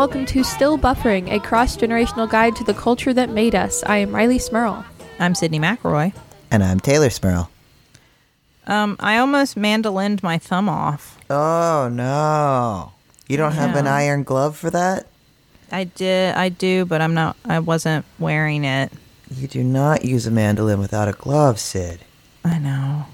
Hello and welcome to Still Buffering, a cross generational guide to the culture that made us. I am Rileigh Smirl. I'm Sydnee McElroy. And I'm Teylor Smirl. Um, I almost mandolined my thumb off. Oh no. You don't have an iron glove for that? I did, I do, but I'm not. I wasn't wearing it. You do not use a mandolin without a glove, Sid. I know.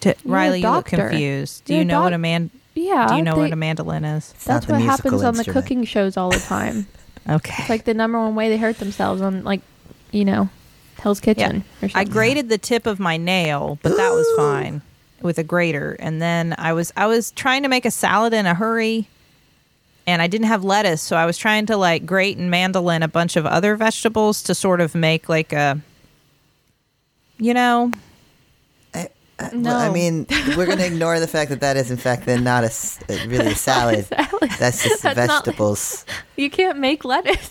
T- You're a Rileigh, you look doctor. confused. Do You're you a know what a man? Yeah. Do you know they- what a mandolin is? It's That's what musical happens on the cooking shows all the time. Okay. it's like the number one way they hurt themselves on, like, you know, Hell's Kitchen or I grated the tip of my nail, but that was fine with a grater. And then I was I was trying to make a salad in a hurry, and I didn't have lettuce, so I was trying to like grate and mandolin a bunch of other vegetables to sort of make like a, you know, I, I, No. well, I mean, we're going to ignore the fact that that is, in fact, then not a uh, really a salad. salad. That's just That's not- vegetables. You can't make lettuce.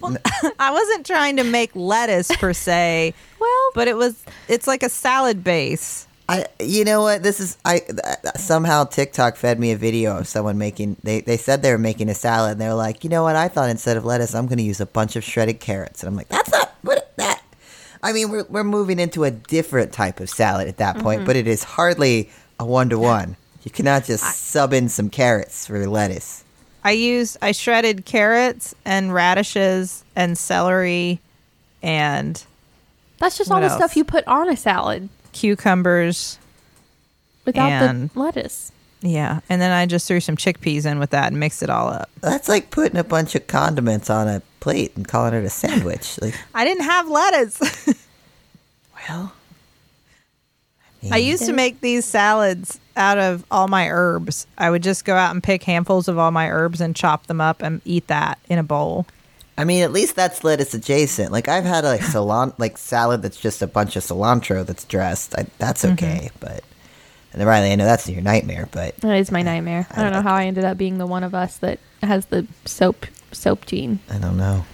well, I wasn't trying to make lettuce per se, well, but it was it's like a salad base. I, you know what? This is I uh, somehow TikTok fed me a video of someone making. They they said they were making a salad, and they were like, you know what? I thought instead of lettuce, I'm going to use a bunch of shredded carrots, and I'm like, that's not what that. I mean, we're we're moving into a different type of salad at that point, mm-hmm. but it is hardly a one to one. You cannot just sub in some carrots for lettuce. I used I shredded carrots and radishes and celery and that's just what all the else? stuff you put on a salad cucumbers. without And- the lettuce. Yeah, and then I just threw some chickpeas in with that and mixed it all up. That's like putting a bunch of condiments on a plate and calling it a sandwich. Like, I didn't have lettuce. well, I used to make these salads out of all my herbs. I would just go out and pick handfuls of all my herbs and chop them up and eat that in a bowl. I mean, at least that's lettuce adjacent. Like I've had like salan like salad that's just a bunch of cilantro that's dressed. I, that's okay, mm-hmm. but and then Rileigh, I know that's your nightmare, but That is my nightmare. I don't know how I ended up being the one of us that has the soap soap gene. I don't know.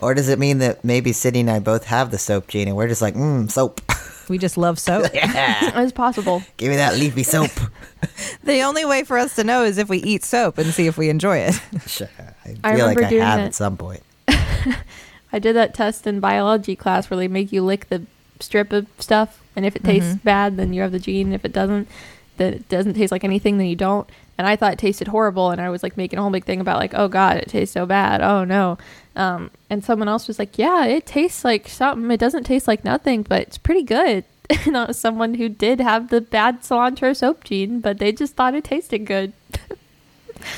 Or does it mean that maybe Sydnee and I both have the soap gene, and we're just like, mmm, soap. We just love soap. yeah, It's possible. give me that leafy soap. the only way for us to know is if we eat soap and see if we enjoy it. sure, I feel I like remember I doing have that. at some point. I did that test in biology class where they make you lick the strip of stuff, and if it tastes bad, then you have the gene. If it doesn't, then it doesn't taste like anything, then you don't. And I thought it tasted horrible, and I was like making a whole big thing about like, oh god, it tastes so bad. Oh no. Um, and someone else was like, yeah, it tastes like something. It doesn't taste like nothing, but it's pretty good. And that was someone who did have the bad cilantro soap gene, but they just thought it tasted good.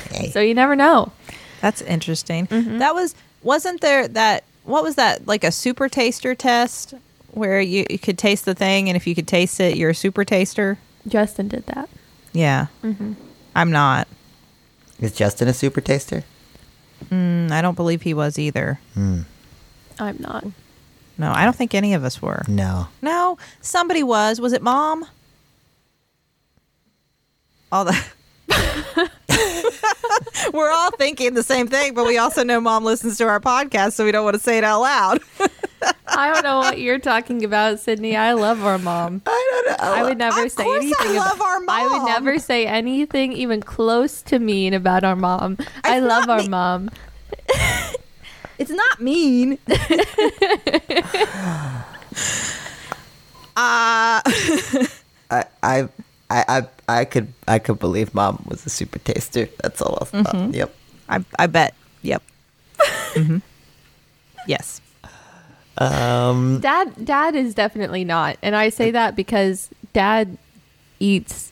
Hey. So you never know. That's interesting. That was wasn't there that what was that like a super taster test where you, you could taste the thing and if you could taste it you're a super taster? Justin did that. Yeah. I'm not. Is Justin a super taster? Mm, I don't believe he was either. I'm not. No, I don't think any of us were. No. No, somebody was. Was it mom? All the We're all thinking the same thing, but we also know mom listens to our podcast, so we don't want to say it out loud. I don't know what you're talking about, Sydnee. I love our mom. I don't know. I would never Of say course I anything. love about, our I would never say anything even close to mean about our mom. I love our me- mom. It's not mean. uh I, I, I, I, could, I could believe mom was a super taster. That's all. I'll, Mm-hmm. yep. I I bet. Yep. hmm Yes. Um, Dad, dad is definitely not, and I say that because dad eats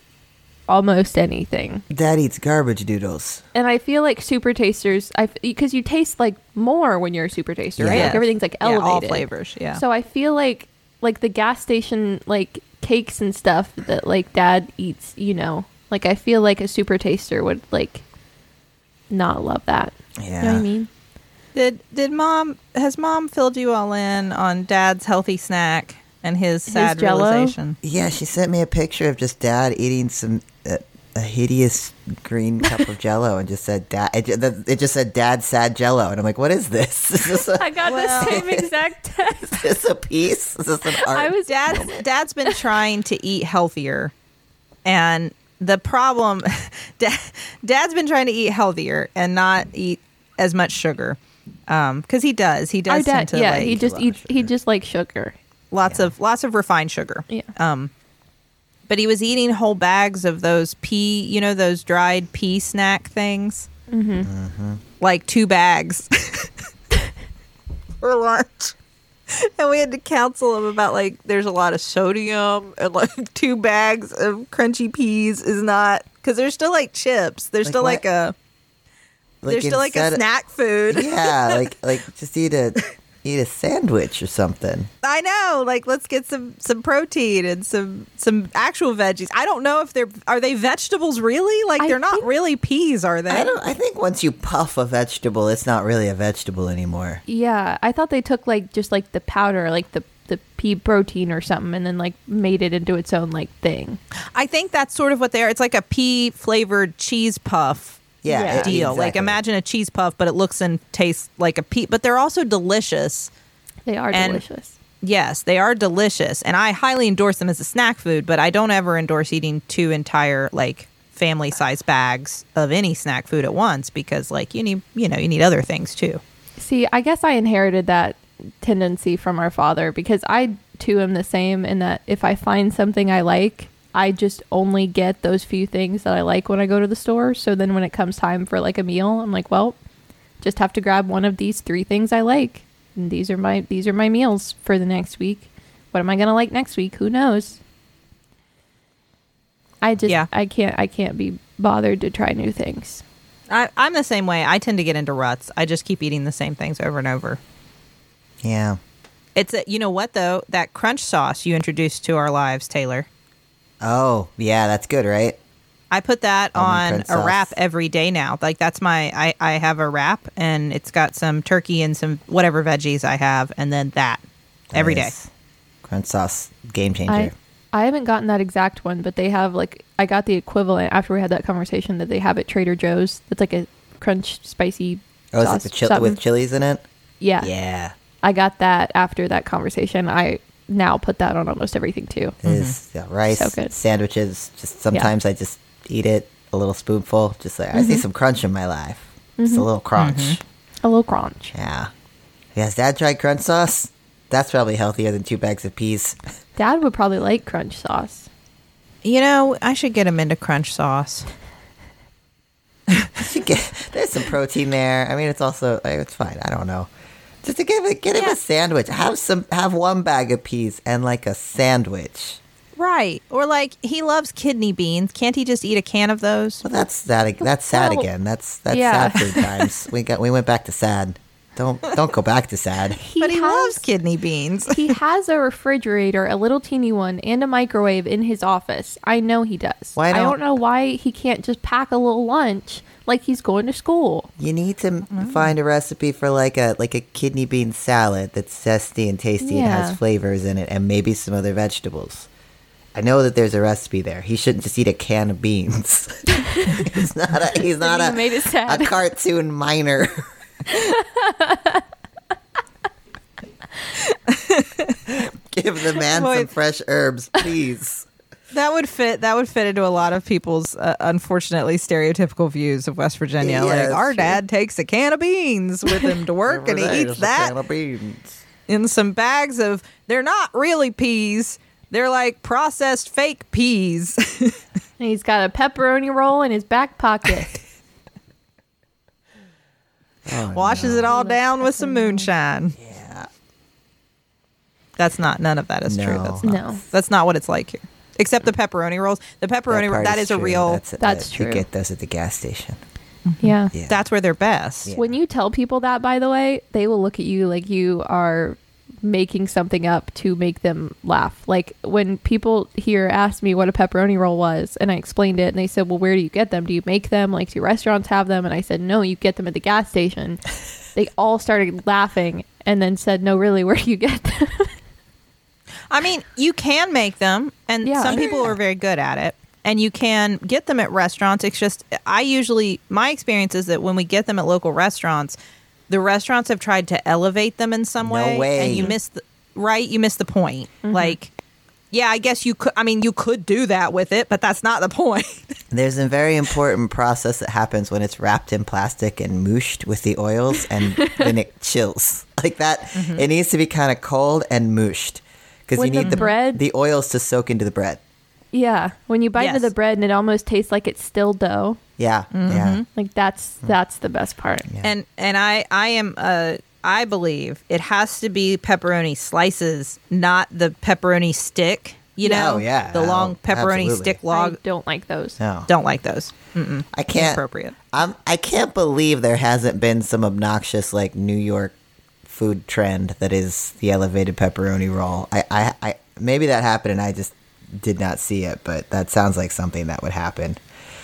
almost anything, Dad eats garbage doodles. and I feel like super tasters. I because you taste like more when you're a super taster, right? Like everything's like Yeah, elevated. all flavors. Yeah. So I feel like like the gas station like cakes and stuff that like dad eats, you know. Like I feel like a super taster would like not love that. Yeah. You know what I mean? Did did mom has mom filled you all in on dad's healthy snack and his sad Jell-O? realization? Yeah, she sent me a picture of just dad eating some uh, a hideous green cup of Jello, and just said dad. It, it just said dad sad Jello, and I'm like, what is this? Is this a, I got Well- the same exact text. is this a piece? Is this an art? I was Dad dad's been trying to eat healthier and the problem, Dad, Dad's been trying to eat healthier and not eat as much sugar. Um, because he does, he does dad, tend to yeah, like he just eats. He just likes sugar. lots Yeah. of lots of refined sugar. Yeah. Um, but he was eating whole bags of those pea, you know, those dried pea snack things, mm-hmm. like two bags for lunch. And we had to counsel him about like there's a lot of sodium and like two bags of crunchy peas is not because they're still like chips. They're Like still what? like a they're still like a of- snack food. Yeah, like like just eat a eat a sandwich or something. I know. Like, let's get some some protein and some some actual veggies. I don't know if they're are they vegetables really? Like, I they're not really peas, are they? I don't. I think once you puff a vegetable, it's not really a vegetable anymore. Yeah, I thought they took like just like the powder, like the the pea protein or something, and then like made it into its own like thing. I think that's sort of what they are. It's like a pea flavored cheese puff. Yeah, Yeah. it- Deal like imagine a cheese puff, but it looks and tastes like a pea. But they're also delicious. They are And- delicious. Yes, they are delicious, and I highly endorse them as a snack food. But I don't ever endorse eating two entire like family size bags of any snack food at once because like you need you know you need other things too. See, I guess I inherited that tendency from our father because I too am the same in that if I find something I like, I just only get those few things that I like when I go to the store. So then when it comes time for like a meal, I'm like, well, just have to grab one of these three things I like. And these are my these are my meals for the next week. What am I going to like next week? Who knows? I just Yeah. I can't I can't be bothered to try new things. I, I'm the same way. I tend to get into ruts. I just keep eating the same things over and over. Yeah. It's a, you know what though that crunch sauce you introduced to our lives, Teylor. Oh, yeah. That's good, right? I put that Almond on a sauce. wrap every day now. Like that's my I, I have a wrap and it's got some turkey and some whatever veggies I have and then that every day. Nice. Crunch sauce, game changer. I I haven't gotten that exact one, but they have like I got the equivalent after we had that conversation that they have at Trader Joe's. It's like a crunch spicy. oh, is it sauce, the chili with chilies in it? Yeah, Yeah. I got that after that conversation. I now put that on almost everything too. It is mm-hmm. yeah, rice, So good. sandwiches. Just sometimes I just eat it a little spoonful. Just like I see mm-hmm. some crunch in my life. Just a mm-hmm. little crunch. A little crunch. Yeah. Yes, Dad tried crunch sauce? That's probably healthier than two bags of peas. Dad would probably like crunch sauce. You know, I should get him into crunch sauce. Get- There's some protein there. I mean, it's also it's fine. I don't know. Just to give it, get him Yeah. a sandwich. Have some, have one bag of peas and like a sandwich. Right. Or like he loves kidney beans. Can't he just eat a can of those? Well, that's that. That's sad Well, again. That's that's yeah. sad food times. we got we went back to sad. Don't don't go back to sad. He but he has, loves kidney beans. he has a refrigerator, a little teeny one, and a microwave in his office. I know he does. Why I don't- I don't know why he can't just pack a little lunch like he's going to school. You need to find a recipe for like a like a kidney bean salad that's zesty and tasty and has flavors in it, and maybe some other vegetables. I know that there's a recipe there. He shouldn't just eat a can of beans. he's not a he's not a, made it sad. a cartoon miner. Give the man some fresh herbs, please. That would fit. That would fit into a lot of people's uh, unfortunately stereotypical views of West Virginia. Yeah, like our true. dad takes a can of beans with him to work, and he eats that can of beans. in some bags of. They're not really peas. They're like processed fake peas. And he's got a pepperoni roll in his back pocket. Oh, Washes it all down with some moonshine. Yeah. That's not. None of that is true. That's not. No. That's not what it's like here. Except the pepperoni rolls. The pepperoni. part roll that is, a real. That's, That's that- true. You get those at the gas station. Mm-hmm. yeah. Yeah. That's where they're best. Yeah. When you tell people that, by the way, they will look at you like you are making something up to make them laugh. Like when people here asked me what a pepperoni roll was, and I explained it, and they said, "Well, where do you get them? Do you make them? Like, do restaurants have them?" And I said, "No, you get them at the gas station." they all started laughing, and then said, "No, really, where do you get them?" I mean, you can make them, and Yeah. some people are very good at it. And you can get them at restaurants. It's just, I usually, my experience is that when we get them at local restaurants, the restaurants have tried to elevate them in some No way, way. and you miss the right. You miss the point. Like yeah, I guess you could. I mean, you could do that with it, but that's not the point. There's a very important process that happens when it's wrapped in plastic and mooshed with the oils, and then it chills like that. Mm-hmm. It needs to be kind of cold and mooshed because you With the need the bread- the oils to soak into the bread. Yeah, when you bite into the bread and it almost tastes like it's still dough. Yeah, yeah. Like that's that's the best part. Yeah. and and I I am uh I believe it has to be pepperoni slices, not the pepperoni stick. You know, oh, yeah. the long Oh, pepperoni absolutely. stick I log. don't like those. No, Don't like those. Mm-mm. I can't. Inappropriate. I'm, I can't believe there hasn't been some obnoxious like New York food trend that is the elevated pepperoni roll. I, I, I maybe that happened and I just did not see it, but that sounds like something that would happen.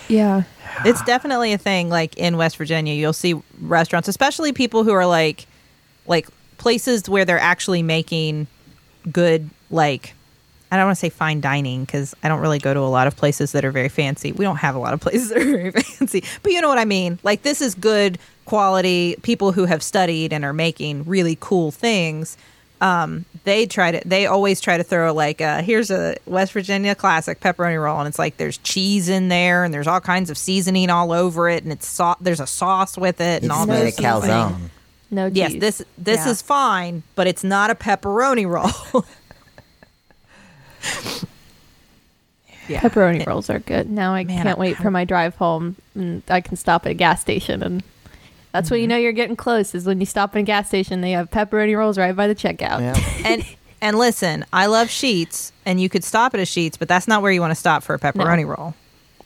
Yeah. It's definitely a thing. Like in West Virginia, you'll see restaurants, especially people who are like, like places where they're actually making good, like, I don't want to say fine dining because I don't really go to a lot of places that are very fancy. We don't have a lot of places that are very fancy, but you know what I mean. Like this is good quality. People who have studied and are making really cool things. Um, they try to. They always try to throw like, uh, here's a West Virginia classic pepperoni roll, and it's like there's cheese in there, and there's all kinds of seasoning all over it, and it's so- there's a sauce with it, You and all just made a calzone. No cheese. Yes, this this Yeah. is fine, but it's not a pepperoni roll. yeah. pepperoni rolls are good. Now I Man, can't I- wait for my drive home and I can stop at a gas station and that's when you mm-hmm. know you're getting close is when you stop at a gas station they have pepperoni rolls right by the checkout. Yeah. and and listen, I love Sheets, and you could stop at a Sheets, but that's not where you want to stop for a pepperoni roll.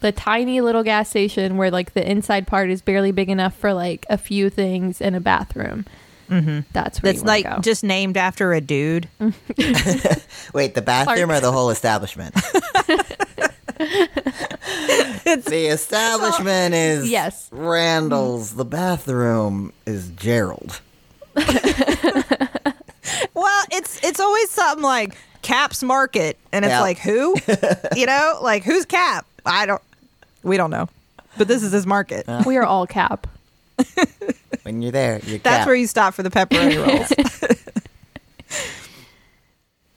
the tiny little gas station where like the inside part is barely big enough for like a few things and a bathroom. Mm-hmm. That's where That's you like go. just named after a dude. Wait, the bathroom or the whole establishment? the establishment is Yes. Randall's. The bathroom is Gerald. Well, it's it's always something like Cap's Market, and it's Yeah. like who, you know, like who's Cap? I don't. We don't know, but this is his market. we are all cap. When you're there, you're That's Cap. where you stop for the pepperoni rolls.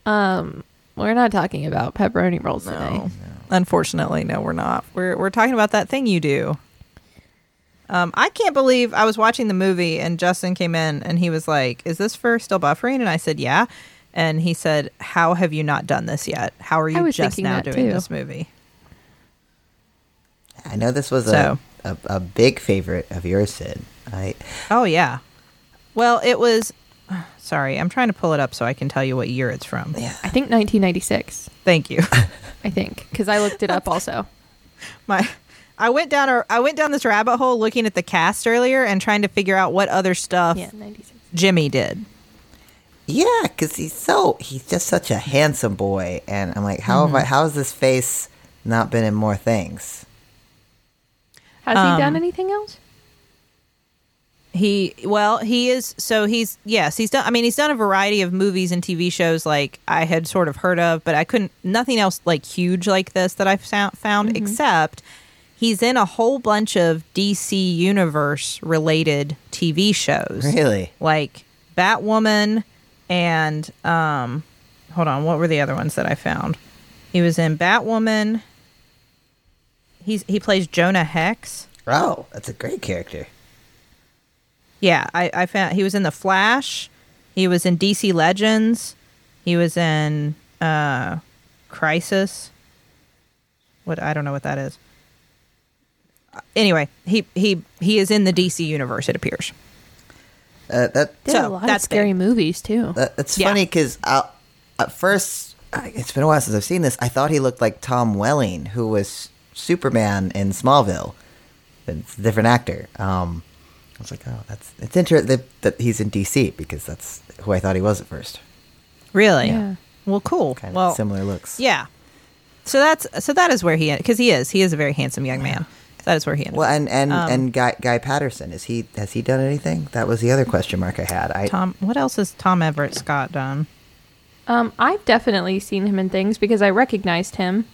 Um, we're not talking about pepperoni rolls today. No. Unfortunately, no, we're not. We're we're talking about that thing you do. Um, I can't believe I was watching the movie and Justin came in and he was like, "Is this for still buffering?" And I said, "Yeah." And he said, "How have you not done this yet? How are you just now doing too. this movie?" I know this was So- a, a a big favorite of yours, Sid. I Oh yeah. Well, it was. Sorry, I'm trying to pull it up so I can tell you what year it's from. yeah. I think 1996. Thank you. I think because I looked it up also. My I went down a I went down this rabbit hole looking at the cast earlier and trying to figure out what other stuff Yeah, 96. Jimmy did. Yeah, because he's so he's just such a handsome boy, and I'm like, how have I, how has this face not been in more things? Has Um, he done anything else? He well, he is so he's yes, he's done I mean he's done a variety of movies and TV shows like I had sort of heard of, but I couldn't nothing else like huge like this that I've found, found except he's in a whole bunch of DC universe related TV shows. Really? Like Batwoman and um hold on, what were the other ones that I found? He was in Batwoman. He's he plays Jonah Hex. Oh, that's a great character. Yeah, I, I found he was in the Flash. He was in DC Legends. He was in uh, Crisis. What I don't know what that is. Anyway, he he he is in the DC universe. It appears. Uh, that Did so, a lot of that's scary big. movies too. That, that's Yeah. funny because at first, it's been a while since I've seen this. I thought he looked like Tom Welling, who was Superman in Smallville. It's a different actor. Um, I was like, oh, that's it's interesting that, that he's in DC because that's who I thought he was at first. Really? Yeah. Well, cool. Kind of well, similar looks. yeah. So that's so that is where he because he is he is a very handsome young man. That is where he ended. Well, and and Um, and Guy Guy Patterson is he has he done anything? That was the other question mark I had. I Tom, what else has Tom Everett Scott done? Um, I've definitely seen him in things because I recognized him.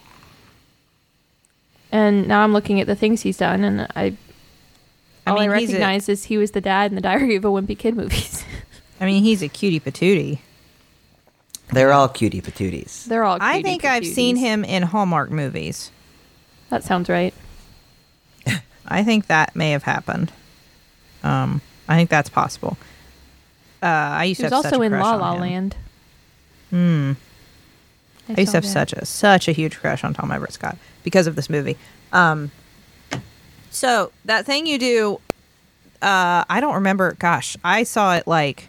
And now I'm looking at the things he's done, and I, I all I, mean, he's a- recognize is he was the dad in the Diary of a Wimpy Kid movies. I mean, he's a cutie patootie. They're all cutie patooties. They're all. I cutie think I've seen him in Hallmark movies. That sounds right. I think that may have happened. Um, I think that's possible. Uh, I used He to was have also such a in crush La La. Land. Hmm. I used to have that. such a such a huge crush on Tom Everett Scott because of this movie. Um, so that thing you do, uh, I don't remember. Gosh, I saw it like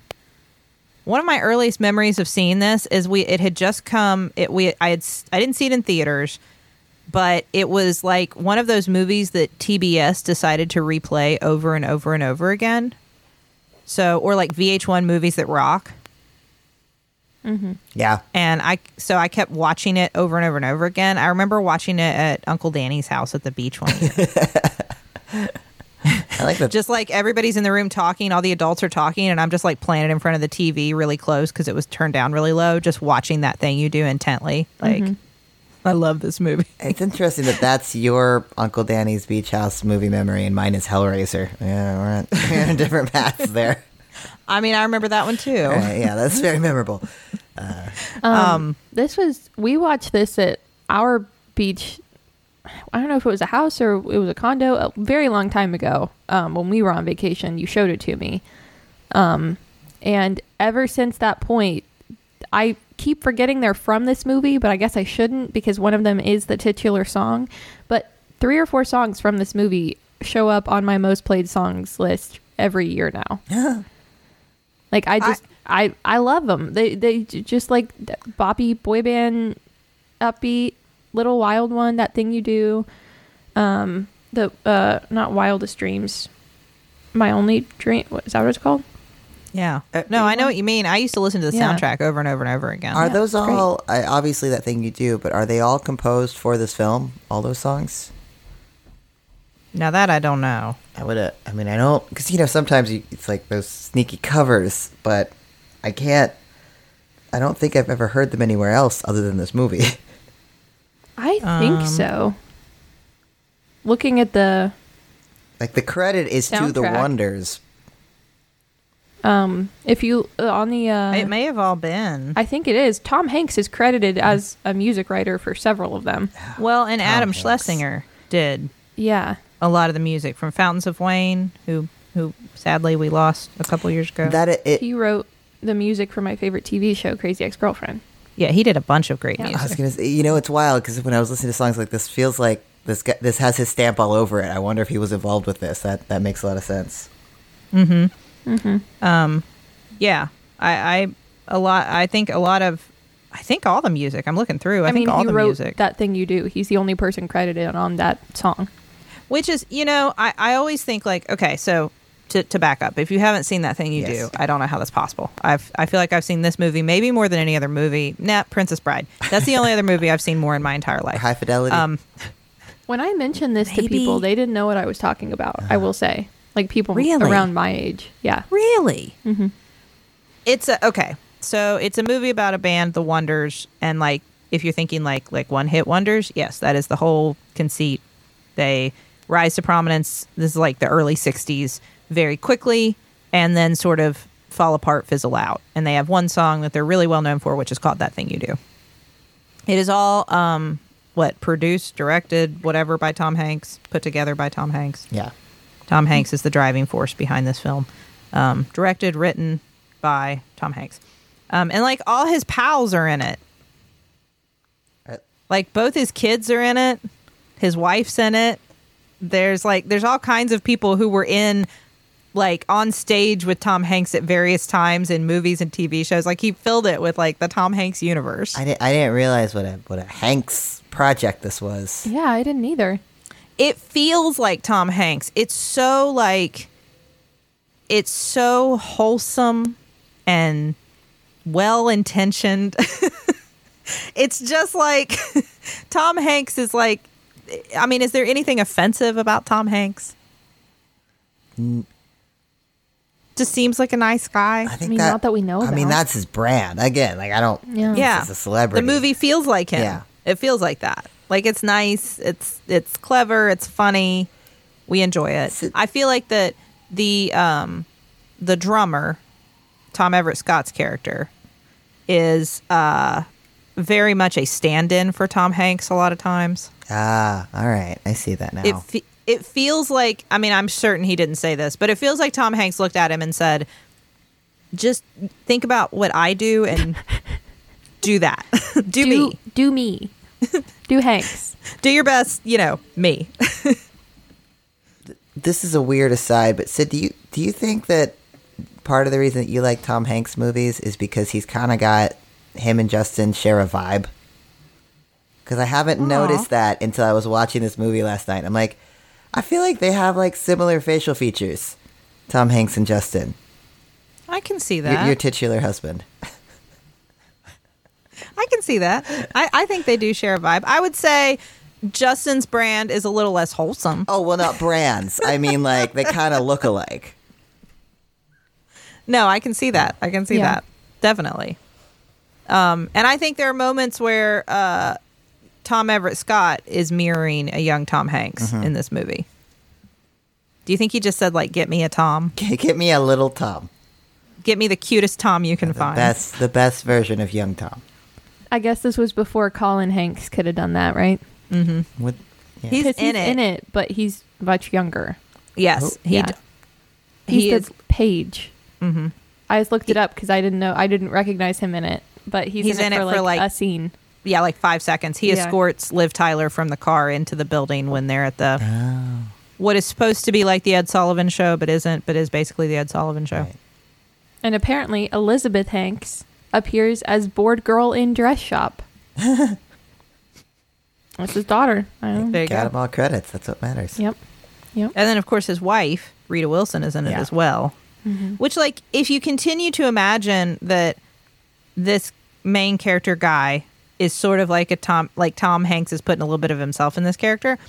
one of my earliest memories of seeing this is we. It had just come. It we I had s- I didn't see it in theaters, but it was like one of those movies that TBS decided to replay over and over and over again. So or like VH1 movies that rock Mm-hmm. Yeah. and I so I kept watching it over and over and over again. I remember watching it at Uncle Danny's house at the beach one year. I like that. just like everybody's in the room talking, all the adults are talking, and I'm just like playing it in front of the TV really close because it was turned down really low. Just watching that thing you do intently. Mm-hmm. Like, I love this movie. It's interesting that that's your Uncle Danny's Beach House movie memory, and mine is Hellraiser. Yeah, we're on, we're on different paths there. I mean, I remember that one too. All right, yeah, that's very memorable. Uh, um, um, This was we watched this at our beach. I don't know if it was a house or it was a condo. A very long time ago, um, when we were on vacation, you showed it to me, um, and ever since that point, I keep forgetting they're from this movie, but I guess I shouldn't because one of them is the titular song. But three or four songs from this movie show up on my most played songs list every year now. Like I just I I, love them. They they just like boppy boy band, upbeat, little wild one. That thing you do, um, the uh not wildest dreams, my only dream. What is that? What it's called? yeah. Uh, no, I know what you mean. I used to listen to the Yeah. soundtrack over and over and over again. Are Yeah, those all I, obviously that thing you do? But are they all composed for this film? All those songs? now that I don't know. I would. Uh, I mean, I don't because you know sometimes you, it's like those sneaky covers, but I can't. I don't think I've ever heard them anywhere else other than this movie. I think Um, so. Looking at the like the credit is to the Wonders. um, if you uh, on the uh, it may have all been. I think it is. Tom Hanks is credited as a music writer for several of them. well, and Adam Hanks. Schlesinger did Yeah. a lot of the music from Fountains of Wayne, who who sadly we lost a couple years ago. That it. it He wrote the music for my favorite TV show, Crazy Ex Girlfriend. Yeah, he did a bunch of great Yeah. I was music. gonna say, you know, it's wild because when I was listening to songs like this, feels like this guy, this has his stamp all over it. I wonder if he was involved with this. That that makes a lot of sense. Mhm. Mhm. Um, yeah, I, I a lot. I think a lot of. I think all the music. I'm looking through. I, I, think mean, all he the wrote music. that thing you do. He's the only person credited on that song. Which is, you know, I, I always think like, okay, so to, to back up, if you haven't seen that thing you Yes. do, I don't know how that's possible. I've I feel like I've seen this movie maybe more than any other movie. Nah, Princess Bride. That's the only other movie I've seen more in my entire life. High fidelity. Um, When I mentioned this to people, they didn't know what I was talking about. I will say, like people Really? around my age. Yeah. Really? It's a okay. So it's a movie about a band, The Wonders, and like if you're thinking like like one hit wonders, yes, that is the whole conceit. They rise to prominence. This is like the early '60s, very quickly, and then sort of fall apart, fizzle out. And they have one song that they're really well known for, which is called "That Thing You Do." It is all um, what produced, directed, whatever by Tom Hanks, put together by Tom Hanks. yeah. Tom Hanks is the driving force behind this film. Um, directed, written by Tom Hanks. Um, and like all his pals are in it. Uh, Like both his kids are in it. His wife's in it. There's like there's all kinds of people who were in like on stage with Tom Hanks at various times in movies and TV shows. Like he filled it with like the Tom Hanks universe. I didn't. I didn't realize what a what a Hanks project this was. Yeah, I didn't either. it feels like Tom Hanks. It's so like it's so wholesome and well intentioned. it's just like Tom Hanks is like I mean, is there anything offensive about Tom Hanks? Just seems like a nice guy. I think mean, that, not that we know I mean, that's his brand. Again, like I don't. Yeah. yeah. A celebrity. The movie feels like him. Yeah. It feels like that. Like it's nice. It's it's clever. It's funny. We enjoy it. So- I feel like that the um the drummer, Tom Everett Scott's character, is uh, very much a stand-in for Tom Hanks a lot of times. Ah, all right. I see that now. It fe- it feels like I mean I'm certain he didn't say this, but it feels like Tom Hanks looked at him and said, "Just think about what I do and do that. do, do me. do me, do Hanks. Do your best, you know, me." this is a weird aside, but Sid, do you do you think that part of the reason that you like Tom Hanks movies is because he's kind of got him and Justin share a vibe? Because I haven't noticed that until I was watching this movie last night. I'm like, I feel like they have like similar facial features, Tom Hanks and Justin, I can see your, that. your titular husband. I can see that. I, I think they do share a vibe. I would say Justin's brand is a little less wholesome. Oh well, not brands. I mean, like they kind of look alike. No, I can see that. I can see Yeah. that. Definitely. Um, and I think there are moments where uh, Tom Everett Scott is mirroring a young Tom Hanks in this movie. Do you think he just said like "Get me a Tom"? Get me a little Tom. Get me the cutest Tom you can The find. best, the best version of young Tom. I guess this was before Colin Hanks could have done that, right? What? Yeah. He's 'Cause in it. in it, but he's much younger. Yes, Oh. he. Yeah. d- He's he the is. page. hmm I just looked it up because I didn't know I didn't recognize him in it, but he's, He's in, it, for, like, a scene. Yeah, like five seconds. He Yeah. escorts Liv Tyler from the car into the building when they're at the Oh. what is supposed to be like the Ed Sullivan show, but isn't, but is basically the Ed Sullivan show. Right. And apparently Elizabeth Hanks appears as bored girl in dress shop. That's his daughter. I don't know. There you Got go. him all credits. That's what matters. Yep. Yep. And then, of course, his wife, Rita Wilson, is in it as well. Mm-hmm. Which, like, if you continue to imagine that this main character guy is sort of like a Tom, like Tom Hanks is putting a little bit of himself in this character,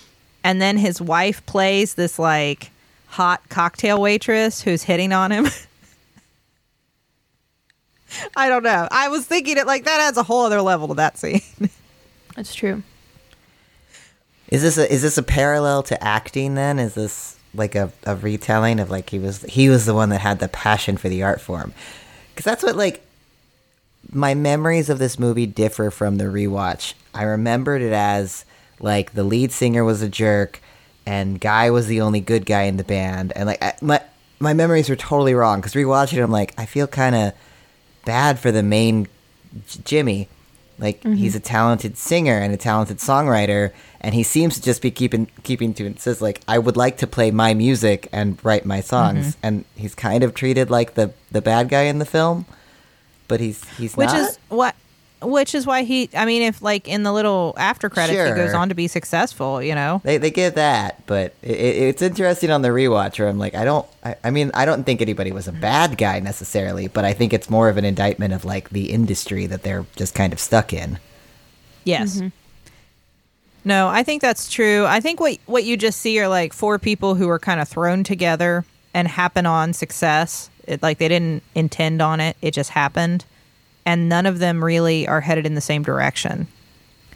and then his wife plays this like hot cocktail waitress who's hitting on him. I don't know. I was thinking it like that adds a whole other level to that scene. That's true. Is this a is this a parallel to acting then? Is this like a, a retelling of like he was he was the one that had the passion for the art form? Because that's what like my memories of this movie differ from the rewatch. I remembered it as like the lead singer was a jerk and guy was the only good guy in the band and like I, my my memories were totally wrong because rewatching it I'm like I feel kind of bad for the main J- Jimmy. Like mm-hmm. he's a talented singer and a talented songwriter, and he seems to just be keeping keeping to it. Says like I would like to play my music and write my songs, mm-hmm. and he's kind of treated like the the bad guy in the film, but he's he's which not. is what which is why he i mean if like in the little after credits he goes on to be successful you know? They they give that, but it, it, it's interesting on the rewatch where I'm like, I don't, I, I mean, I don't think anybody was a bad guy necessarily, but I think it's more of an indictment of like the industry that they're just kind of stuck in. yes. Mm-hmm. No i think that's true. I think what what you just see are like four people who are kind of thrown together and happen on success it, like they didn't intend on it it just happened and none of them really are headed in the same direction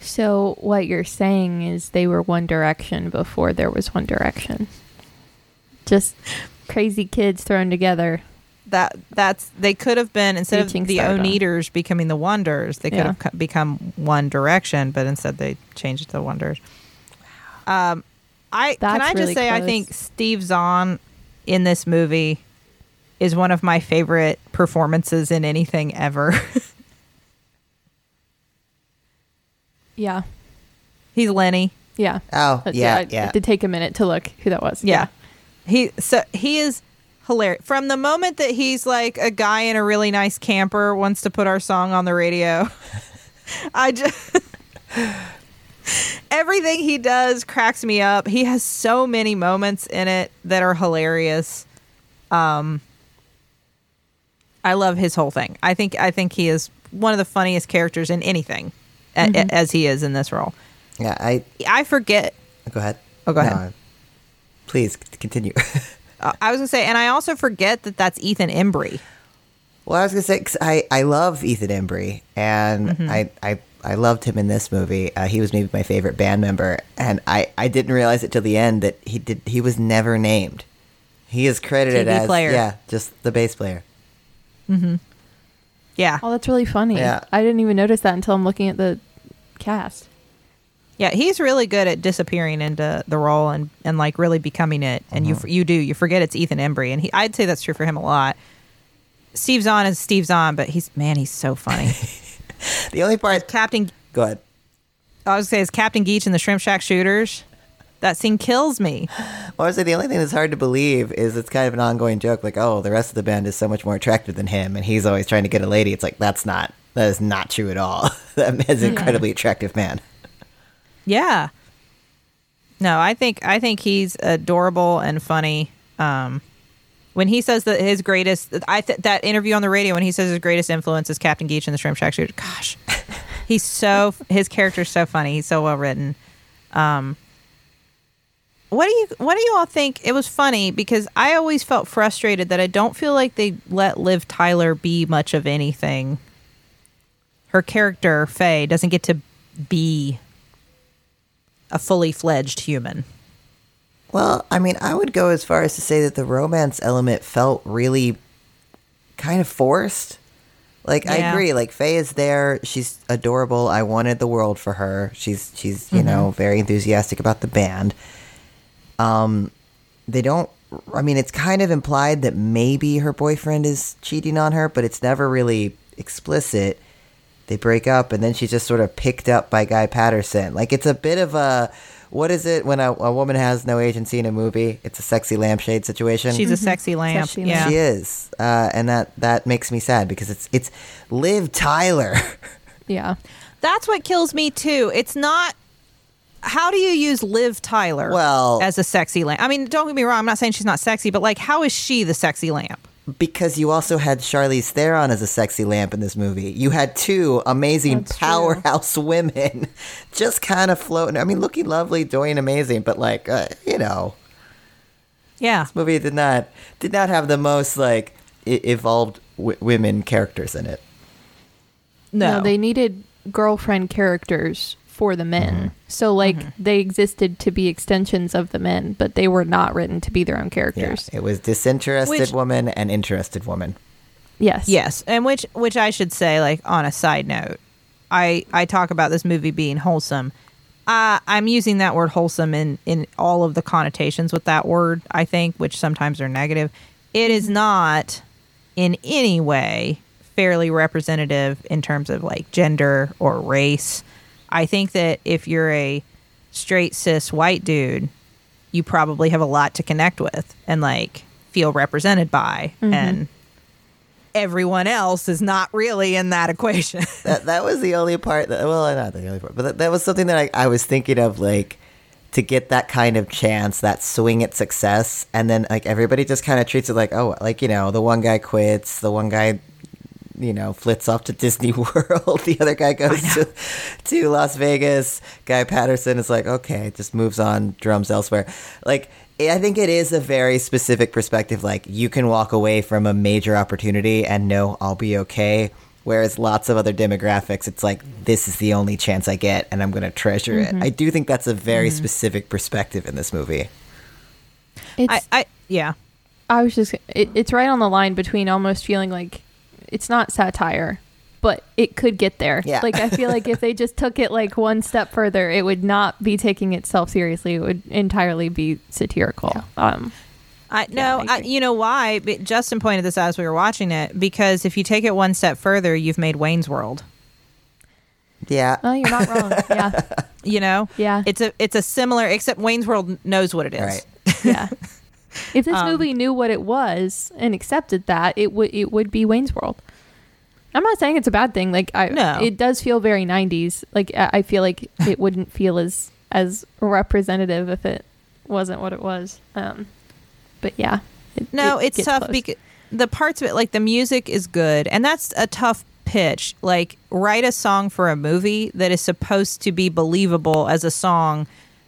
So what you're saying is they were One Direction before there was One Direction. Just crazy kids thrown together. that that's they could have been instead Reaching of the. Oneders becoming the Wonders, they could Yeah. have co- become One Direction, but instead they changed to Wonders. Um, I can I just really say I think Steve Zahn in this movie is one of my favorite performances in anything ever. Yeah. He's Lenny. Yeah. Oh That's- yeah, I, yeah. It did take a minute to look who that was. Yeah. He so he is hilarious. From the moment that he's like a guy in a really nice camper wants to put our song on the radio. I just Everything he does cracks me up. He has so many moments in it that are hilarious. Um I love his whole thing. I think I think he is one of the funniest characters in anything Mm-hmm. as he is in this role. yeah, I I forget go ahead. Oh, go No, ahead. please continue. uh, I was gonna say, and I also forget that that's Ethan Embry. Well, I was gonna say 'cause I I love Ethan Embry, and Mm-hmm. I I I loved him in this movie. Uh, he was maybe my favorite band member, and I I didn't realize it till the end that he did he was never named. He is credited TV as player. yeah, just the bass player. Mm-hmm. Yeah. Oh, that's really funny. Yeah. I didn't even notice that until I'm looking at the cast. Yeah, he's really good at disappearing into the role and, and like really becoming it. And you uh-huh. you do you forget it's Ethan Embry, and he I'd say that's true for him a lot. Steve Zahn is Steve Zahn, but he's man, he's so funny. The only part. Is Captain, Go ahead. I was gonna say is Captain Geach in the Shrimp Shack Shooters. That scene kills me. Well, I would say the only thing that's hard to believe is it's kind of an ongoing joke, like, oh, the rest of the band is so much more attractive than him, and he's always trying to get a lady. It's like that's not that is not true at all. that man's an incredibly attractive man. Yeah. No, I think I think he's adorable and funny. Um, when he says that his greatest, I th- that interview on the radio when he says his greatest influence is Captain Geach in the Shrimp Shack Shooter. Gosh, he's so his character's so funny. He's so well written. Um, what do you what do you all think? It was funny because I always felt frustrated that I don't feel like they let Liv Tyler be much of anything. Her character Faye doesn't get to be a fully fledged human. Well, I mean, I would go as far as to say that the romance element felt really kind of forced. Like I agree, like Faye is there, she's adorable. I wanted the world for her. She's she's, you mm-hmm. know, very enthusiastic about the band. Um they don't I mean, it's kind of implied that maybe her boyfriend is cheating on her, but it's never really explicit. They break up and then she's just sort of picked up by Guy Patterson. Like it's a bit of a what is it when a, a woman has no agency in a movie? It's a sexy lampshade situation. She's a sexy lamp. Sexy yeah. She is, uh, and that that makes me sad because it's it's Liv Tyler. Yeah. That's what kills me too. It's not how do you use Liv Tyler Well- as a sexy lamp? I mean, don't get me wrong, I'm not saying she's not sexy, but like how is she the sexy lamp? because you also had Charlize Theron as a sexy lamp in this movie. You had two amazing That's true. powerhouse women just kind of floating. I mean, looking lovely, doing amazing, but like uh, you know, Yeah. this movie did not did not have the most like I- evolved w- women characters in it. No. No, they needed girlfriend characters for the men. Mm-hmm. So like they existed to be extensions of the men, but they were not written to be their own Yeah, characters. it was disinterested Which- woman and interested woman. Yes. Yes, and which which I should say, like on a side note, I I talk about this movie being wholesome. Uh, I'm using that word wholesome in in all of the connotations with that word. I think, which sometimes are negative. It is not in any way fairly representative in terms of like gender or race. I think that if you're a straight cis white dude, you probably have a lot to connect with and like feel represented by. Mm-hmm. And everyone else is not really in that equation. that that was the only part that well not the only part but that, that was something that I, I was thinking of like to get that kind of chance that swing at success. And then like everybody just kind of treats it like oh like you know the one guy quits the one guy you know flits off to disney world the other guy goes to, to las vegas guy patterson is like okay just moves on drums elsewhere like I think it is a very specific perspective. Like you can walk away from a major opportunity and know I'll be okay. Whereas lots of other demographics, it's like this is the only chance I get, and I'm going to treasure it. Mm-hmm. I do think that's a very mm-hmm. specific perspective in this movie. It's, I, I, I was just it, it's right on the line between almost feeling like it's not satire, but it could get there. Yeah. Like I feel like if they just took it like one step further, it would not be taking itself seriously. It would entirely be satirical. Um I Yeah, I I, you know why? But Justin pointed this out as we were watching it because if you take it one step further, you've made Wayne's World. Yeah, oh, you're not wrong. Yeah. You know, Yeah. it's a it's a similar except Wayne's World knows what it is. right. yeah. If this Um, movie knew what it was and accepted that, it would it would be Wayne's World. I'm not saying it's a bad thing. Like I, No. it does feel very 90s. Like I I feel like it wouldn't feel as as representative if it wasn't what it was. Um, but yeah, it- No, it it's tough close. because the parts of it, like the music is good, and that's a tough pitch. Like, write a song for a movie that is supposed to be believable as a song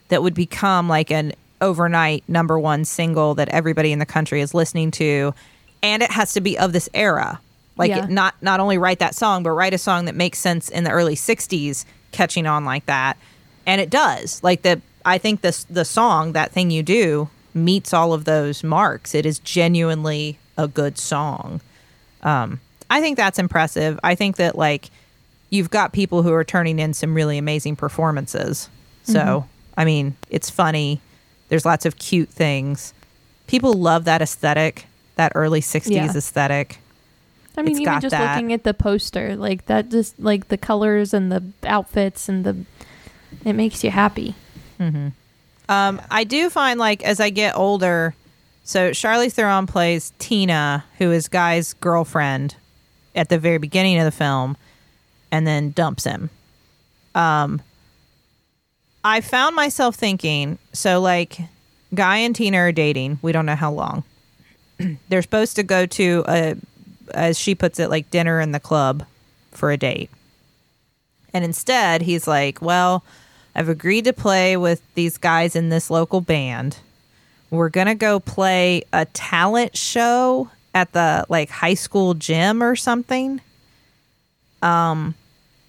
that would become like an overnight number one single that everybody in the country is listening to, and it has to be of this era. Like, Yeah. not not only write that song, but write a song that makes sense in the early '60s, catching on like that, and it does. Like the, I think this the song that thing you do meets all of those marks. It is genuinely a good song. Um, I think that's impressive. I think that like you've got people who are turning in some really amazing performances. So, I mean, it's funny. There's lots of cute things. People love that aesthetic, that early 60s Yeah. aesthetic. I mean, It's even just that. looking at the poster, like that, just like the colors and the outfits and the, it makes you happy. Um, I do find like as I get older, so Charlize Theron plays Tina, who is Guy's girlfriend at the very beginning of the film, and then dumps him. Um, I found myself thinking, so like Guy and Tina are dating. We don't know how long. They're supposed to go to a, as she puts it, like dinner in the club for a date. And instead, he's like, Well, I've agreed to play with these guys in this local band. We're going to go play a talent show at the like high school gym or something. Um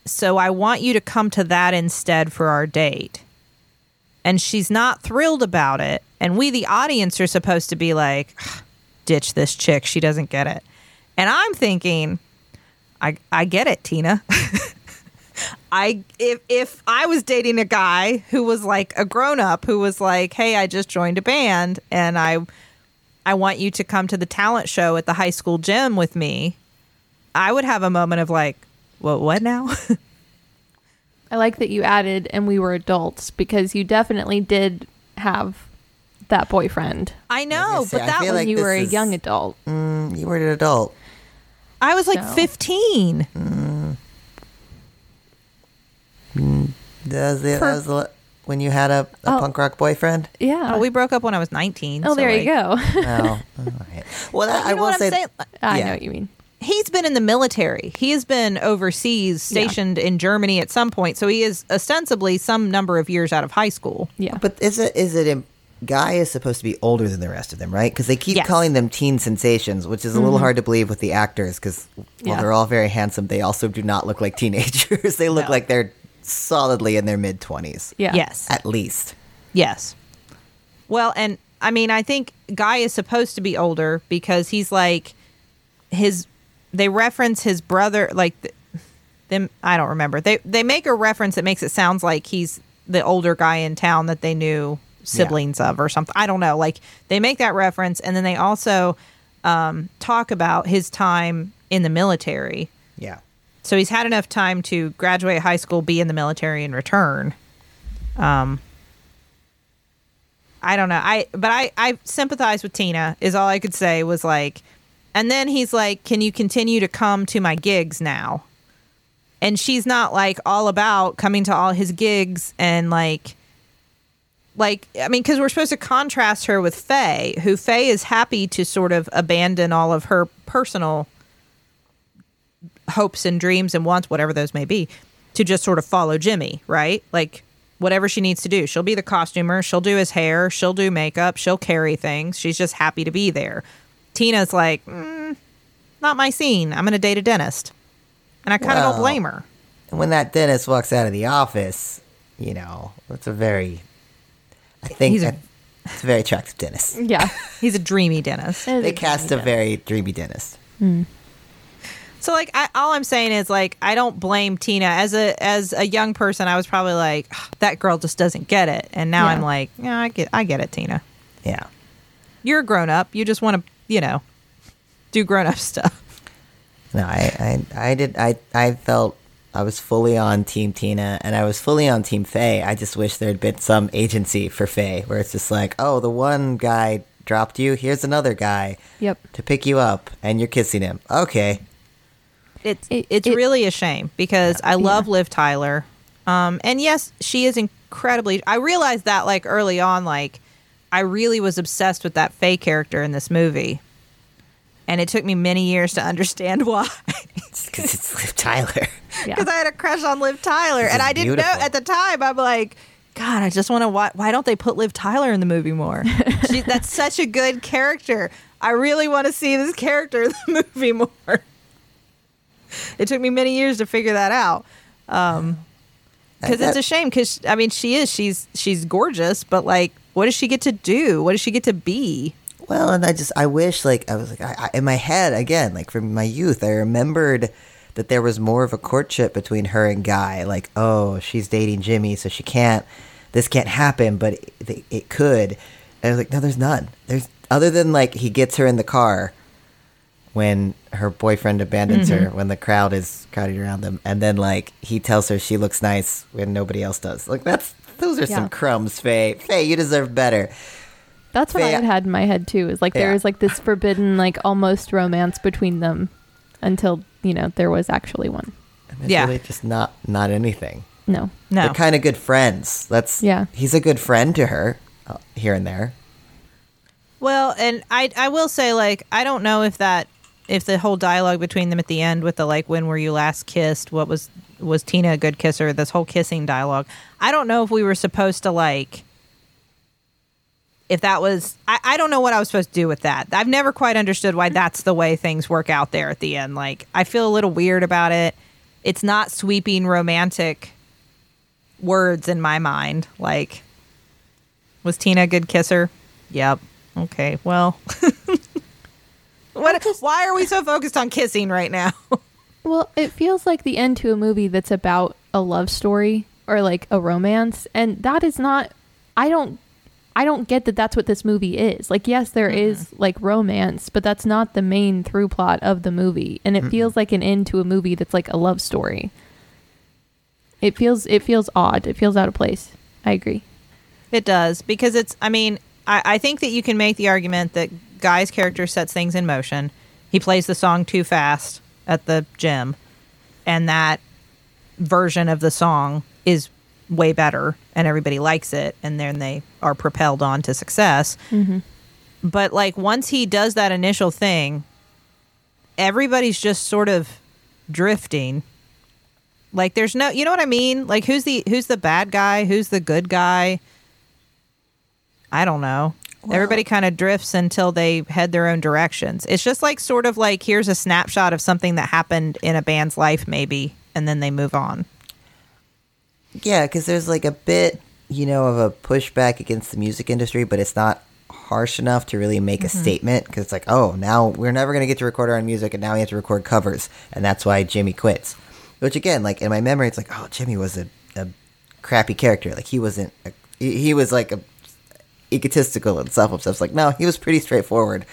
so I want you to come to that instead for our date. And she's not thrilled about it, and we the audience are supposed to be like ditch this chick, she doesn't get it. And I'm thinking I I get it, Tina. I if if I was dating a guy who was like a grown up who was like, "Hey, I just joined a band and I I want you to come to the talent show at the high school gym with me." I would have a moment of like, "What what now?" I like that you added, and we were adults because you definitely did have that boyfriend I know, say, but that was when like you were a is- young adult. Mm, you were an adult. I was like So- 15. That was, it. For- that was the- when you had a, a Oh. punk rock boyfriend. Yeah. Oh, we broke up when I was 19. oh, so, there you go. Oh, all right. Well, that, You I know will what I'm say. saying? I Yeah. know what you mean. He's been in the military. He has been overseas, Yeah. stationed in Germany at some point. So he is ostensibly some number of years out of high school. Yeah. But is it is it? im- Guy is supposed to be older than the rest of them, right? Because they keep Yes. Mm-hmm. calling them teen sensations, which is a little hard to believe with the actors. Because while Yeah. they're all very handsome, they also do not look like teenagers. they look No. like they're solidly in their mid twenties, yeah. Yes. at least. Yes. Well, and I mean, I think Guy is supposed to be older because he's like his. They reference his brother, like th- them. I don't remember. They they make a reference that makes it sounds like he's the older guy in town that they knew siblings of or something. I don't know. Like they make that reference, and then they also um, talk about his time in the military. Yeah. So he's had enough time to graduate high school, be in the military, and return. Um, I don't know. I but I I sympathize with Tina. Is all I could say was like, and then he's like, "Can you continue to come to my gigs now?" And she's not like all about coming to all his gigs and like. Like I mean, because we're supposed to contrast her with Faye, who Faye is happy to sort of abandon all of her personal hopes and dreams and wants, whatever those may be, to just sort of follow Jimmy, right? Like whatever she needs to do. She'll be the costumer, she'll do his hair, she'll do makeup, she'll carry things. She's just happy to be there. Tina's like, mm, not my scene. I'm going to date a dentist. And I kind of Well, don't blame her. And when that dentist walks out of the office, you know, it's a very, I think He's a- that- it's a very attractive dentist. Yeah. He's a dreamy dentist. They cast a very dreamy dentist. So like I, all I'm saying is like I don't blame Tina as a as a young person I was probably like "Ugh, that girl just doesn't get it and now Yeah. I'm like yeah I get I get it Tina Yeah. you're a grown up you just want to you know do grown up stuff No, I, I, I did. I, I felt I was fully on Team Tina, and I was fully on Team Faye. I just wish there had been some agency for Faye, where it's just like, oh, the one guy dropped you. Here's another guy Yep. to pick you up, and you're kissing him. Okay. it's It- it's it- really a shame because I love Liv Tyler um and yes she is incredibly I realized that like early on like I really was obsessed with that Faye character in this movie and it took me many years to understand why Because it's Liv Tyler. Yeah. because I had a crush on Liv Tyler, This and I didn't beautiful. know at the time. I'm like, God, I just want to. Why, why don't they put Liv Tyler in the movie more? she, that's such a good character. I really want to see this character in the movie more. It took me many years to figure that out. Um, because it's a shame. Because I mean, she is. She's she's gorgeous, but like, what does she get to do? What does she get to be? Well, and I just I wish like I was like I, I, in my head again like from my youth I remembered that there was more of a courtship between her and Guy. Like oh she's dating Jimmy so she can't this can't happen but it, it could. And I was like no there's none. There's other than like he gets her in the car when her boyfriend abandons her mm-hmm. when the crowd is crowding around them and then like he tells her she looks nice when nobody else does. Like that's those are Yeah. some crumbs, Faye. Faye, you deserve better. That's what I Faye, had had in my head too. Is like there was like this forbidden, like almost romance between them until you know there was actually one. And Yeah. really just not not anything. No, No. They're kind of good friends. That's Yeah. He's a good friend to her uh, here and there. Well, and I I will say like I don't know if that if the whole dialogue between them at the end with the like when were you last kissed? What was was Tina a good kisser? This whole kissing dialogue. I don't know if we were supposed to like if that was I, I don't know what I was supposed to do with that. I've never quite understood why that's the way things work out there at the end. Like I feel a little weird about it. It's not sweeping romantic words in my mind. Like was Tina a good kisser? Yep. Okay. Well, what? why are we so focused on kissing right now? Well, it feels like the end to a movie that's about a love story or like a romance, and that is not. I don't. I don't get that that's what this movie is. Like, yes, there is like romance, but that's not the main through plot of the movie, and it feels like an end to a movie that's like a love story. It feels. It feels odd. It feels out of place. I agree. It does because it's. I mean, I, I think that you can make the argument that Guy's character sets things in motion. He plays the song too fast at the gym, and that version of the song is way better, and everybody likes it, and then they are propelled on to success. Mm-hmm. But like once he does that initial thing, everybody's just sort of drifting. Like there's no, you know what I mean? Like who's the who's the bad guy? Who's the good guy? I don't know. Everybody kind of drifts until they head their own directions. It's just like sort of like here's a snapshot of something that happened in a band's life, maybe, and then they move on. Yeah, because there's like a bit, you know, of a pushback against the music industry, but it's not harsh enough to really make a mm-hmm. statement. Because it's like, oh, now we're never going to get to record our own music, and now we have to record covers, and that's why Jimmy quits. Which again, like in my memory, it's like, oh, Jimmy was a, a crappy character. Like he wasn't. A, he, he was like a egotistical and self-obsessed. Like no, he was pretty straightforward.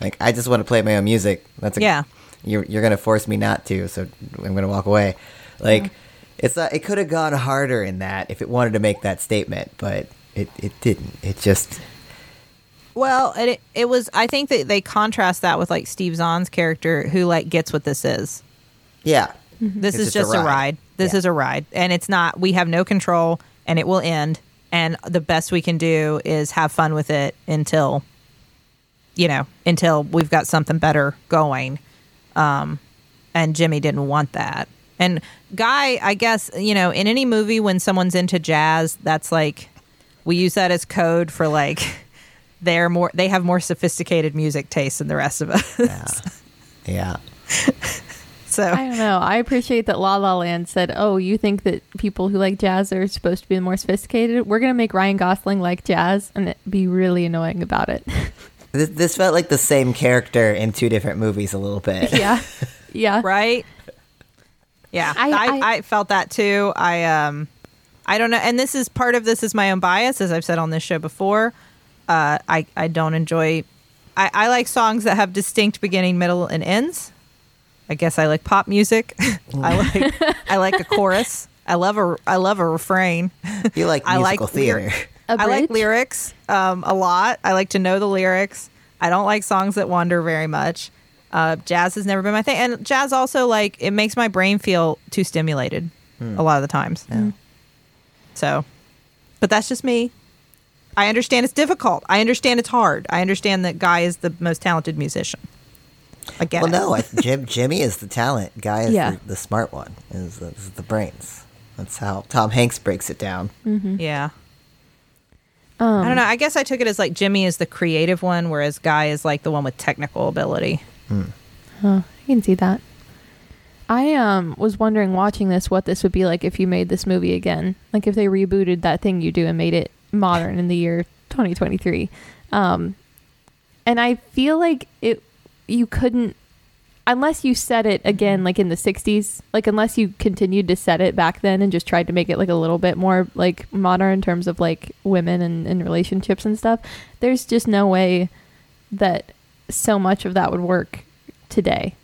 Like I just want to play my own music. That's a, Yeah. You're you're gonna force me not to, so I'm gonna walk away. Like it's not, it could have gone harder in that if it wanted to make that statement, but it it didn't. It just Well, it it was. I think that they contrast that with like Steve Zahn's character, who like gets what this is. yeah. Mm-hmm. This It's is just a ride. This Yeah. is a ride, and it's not. We have no control, and it will end. And the best we can do is have fun with it until, you know, until we've got something better going. Um, and Jimmy didn't want that. And Guy, I guess, you know, in any movie when someone's into jazz, that's like we use that as code for like they're more they have more sophisticated music tastes than the rest of us. Yeah. so I don't know. I appreciate that La La Land said, "Oh, you think that people who like jazz are supposed to be more sophisticated? We're gonna make Ryan Gosling like jazz and be really annoying about it." This, this felt like the same character in two different movies a little bit. yeah, yeah. right yeah I- I, I- I, felt that too i um i don't know and this is part of this is my own bias as i've said on this show before uh i i don't enjoy i i like songs that have distinct beginning middle and ends i guess i like pop music i like i like a chorus i love a i love a refrain You like I like musical theater. lyric- A I like lyrics um, a lot. I like to know the lyrics. I don't like songs that wander very much. Uh, jazz has never been my thing, and jazz also like it makes my brain feel too stimulated a lot of the times. So, but that's just me. I understand it's difficult. I understand it's hard. I understand that Guy is the most talented musician. I get Well, it. no, I, Jim, Jimmy is the talent. Guy is Yeah. the, the smart one. Is the, is the brains. That's how Tom Hanks breaks it down. Yeah. Um, I don't know. I guess I took it as like Jimmy is the creative one, whereas Guy is like the one with technical ability. I can see that. I um was wondering watching this what this would be like if you made this movie again. Like if they rebooted that thing you do and made it modern in the year 2023. Um and I feel like it you couldn't unless you set it again mm-hmm. like in the 60s like unless you continued to set it back then and just tried to make it like a little bit more like modern in terms of like women and, and relationships and stuff there's just no way that so much of that would work today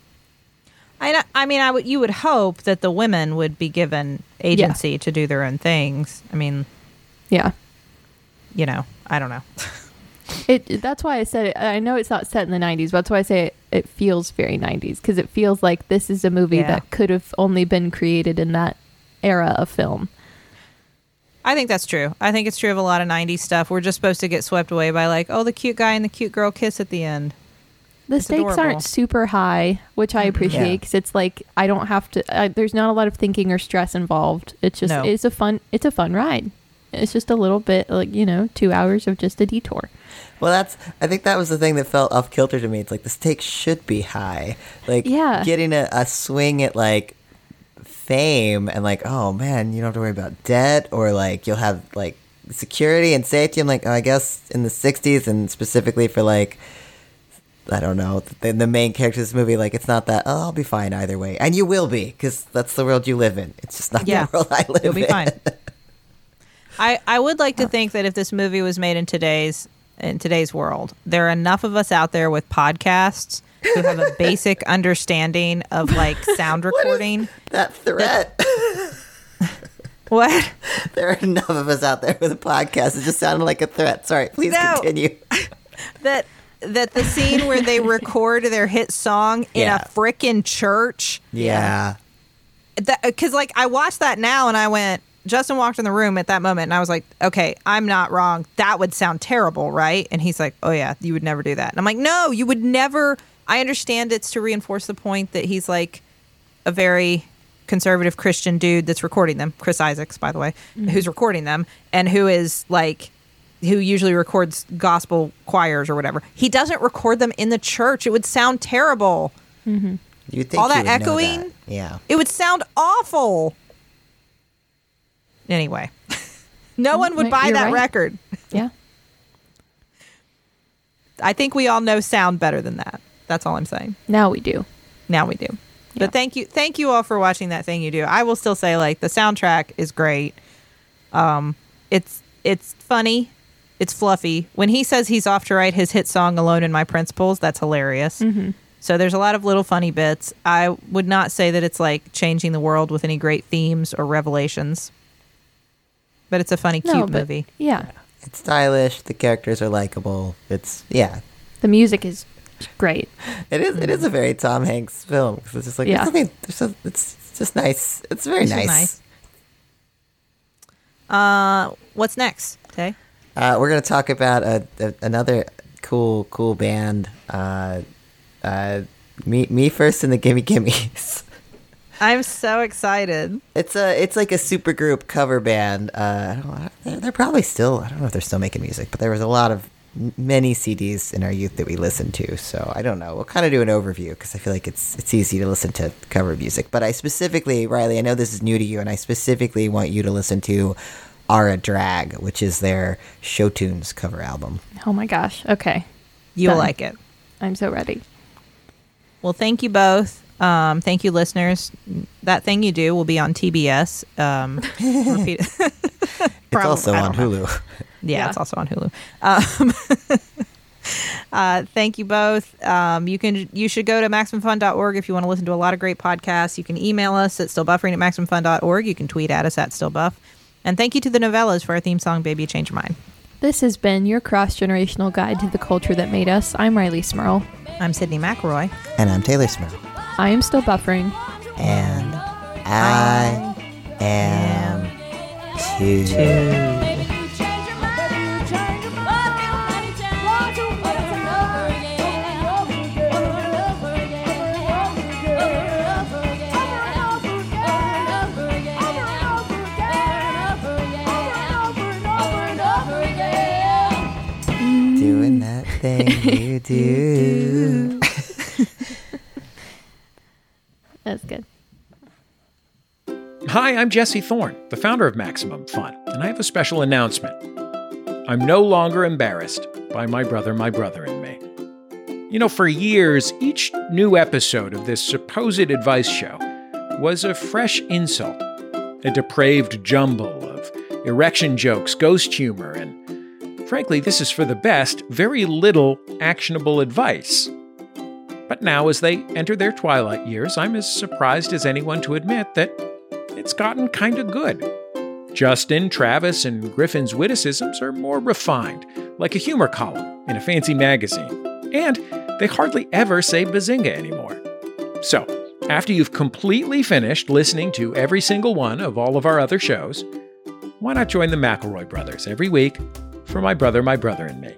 I, I mean, I would you would hope that the women would be given agency to do their own things. I mean, yeah you know, I don't know. It that's why I said it. I know it's not set in the 90s, but that's why I say it, it feels very 90s because it feels like this is a movie Yeah. that could have only been created in that era of film. I think that's true. I think it's true of a lot of 90s stuff. We're just supposed to get swept away by like, oh, the cute guy and the cute girl kiss at the end. The It's stakes adorable. aren't super high, which I mm-hmm. appreciate Yeah. because it's like I don't have to. I, there's not a lot of thinking or stress involved. It's just No. it's a fun it's a fun ride. It's just a little bit like you know two hours of just a detour. Well, that's. I think that was the thing that felt off kilter to me. It's like the stakes should be high. Like Yeah. getting a, a swing at like fame and like, oh man, you don't have to worry about debt or like you'll have like security and safety. I'm like, oh, I guess in the '60s and specifically for like. I don't know. The, the main character of this movie, like, it's not that, oh, I'll be fine either way. And you will be, because that's the world you live in. It's just not Yeah. the world I live in. You'll be in. fine. I, I would like to think that if this movie was made in today's in today's world, there are enough of us out there with podcasts who have a basic understanding of like sound recording. that threat. What? There are enough of us out there with a podcast. It just sounded like a threat. Sorry, please No. continue. that that the scene where they record their hit song in a frickin' church Yeah. because like I watched that now and I went. Justin walked in the room at that moment and I was like, okay, I'm not wrong. That would sound terrible, right? And he's like, oh yeah, you would never do that. And I'm like, no, you would never. I understand it's to reinforce the point that he's like a very conservative Christian dude that's recording them. Chris Isaacs, by the way, mm-hmm. who's recording them and who is like who usually records gospel choirs or whatever. He doesn't record them in the church. It would sound terrible. Mm-hmm. You think All that you would know echoing? that. Yeah. It would sound awful. Anyway, no one would buy you're that right. record. Yeah. I think we all know sound better than that. That's all I'm saying. Now we do. Now we do. Yeah. But thank you, thank you all for watching that thing you do. I will still say like the soundtrack is great. Um, it's it's funny, it's fluffy. When he says he's off to write his hit song "Alone in My Principles," that's hilarious. So there's a lot of little funny bits. I would not say that it's like changing the world with any great themes or revelations, but it's a funny, cute no, but movie. yeah, It's stylish. The characters are likable. It's yeah. the music is great. It is. It is a very Tom Hanks film. 'cause It's just like Yeah. there's something. There's some, it's, it's just nice. It's very It's nice. nice. Uh, what's next? Okay. Uh, we're gonna talk about a, a, another cool cool band. Uh, uh, me me first and the Gimme Gimmes. I'm so excited. It's a it's like a super group cover band. Uh, I don't know, they're, they're probably still. I don't know if they're still making music, but there was a lot of many CDs in our youth that we listened to. So I don't know. We'll kind of do an overview because I feel like it's it's easy to listen to cover music. But I specifically, Rileigh, I know this is new to you, and I specifically want you to listen to "Are a Drag," which is their show tunes cover album. Oh my gosh. Okay. You'll Done. like it. I'm so ready. Well, thank you both. Um, thank you, listeners. That thing you do will be on TBS. Um, repeat- It's Probably- also on. Hulu. Yeah, Yeah. it's also on Hulu. Um, uh, thank you both. Um, you can you should go to maximumfun.org if you want to listen to a lot of great podcasts. You can email us at stillbuffering at maximumfun.org. You can tweet at us at stillbuff. And thank you to the Nouvellas for our theme song, Baby Change Your Mind. This has been your cross generational guide to the culture that made us. I'm Rileigh Smirl. I'm Sydnee McElroy. and I'm Teylor Smirl. I am still buffering. And I am too. Doing that thing you do. That's good. Hi, I'm Jesse Thorne, the founder of Maximum Fun, and I have a special announcement. I'm no longer embarrassed by my brother, my brother, and me. You know, for years, each new episode of this supposed advice show was a fresh insult, a depraved jumble of erection jokes, ghost humor, and frankly, this is for the best, very little actionable advice. But now, as they enter their twilight years, I'm as surprised as anyone to admit that it's gotten kinda good. Justin, Travis, and Griffin's witticisms are more refined, like a humor column in a fancy magazine. And they hardly ever say bazinga anymore. So, after you've completely finished listening to every single one of all of our other shows, why not join the McElroy brothers every week for My Brother, My Brother, and Me?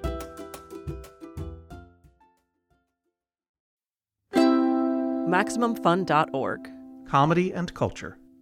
MaximumFun.org. Comedy and culture.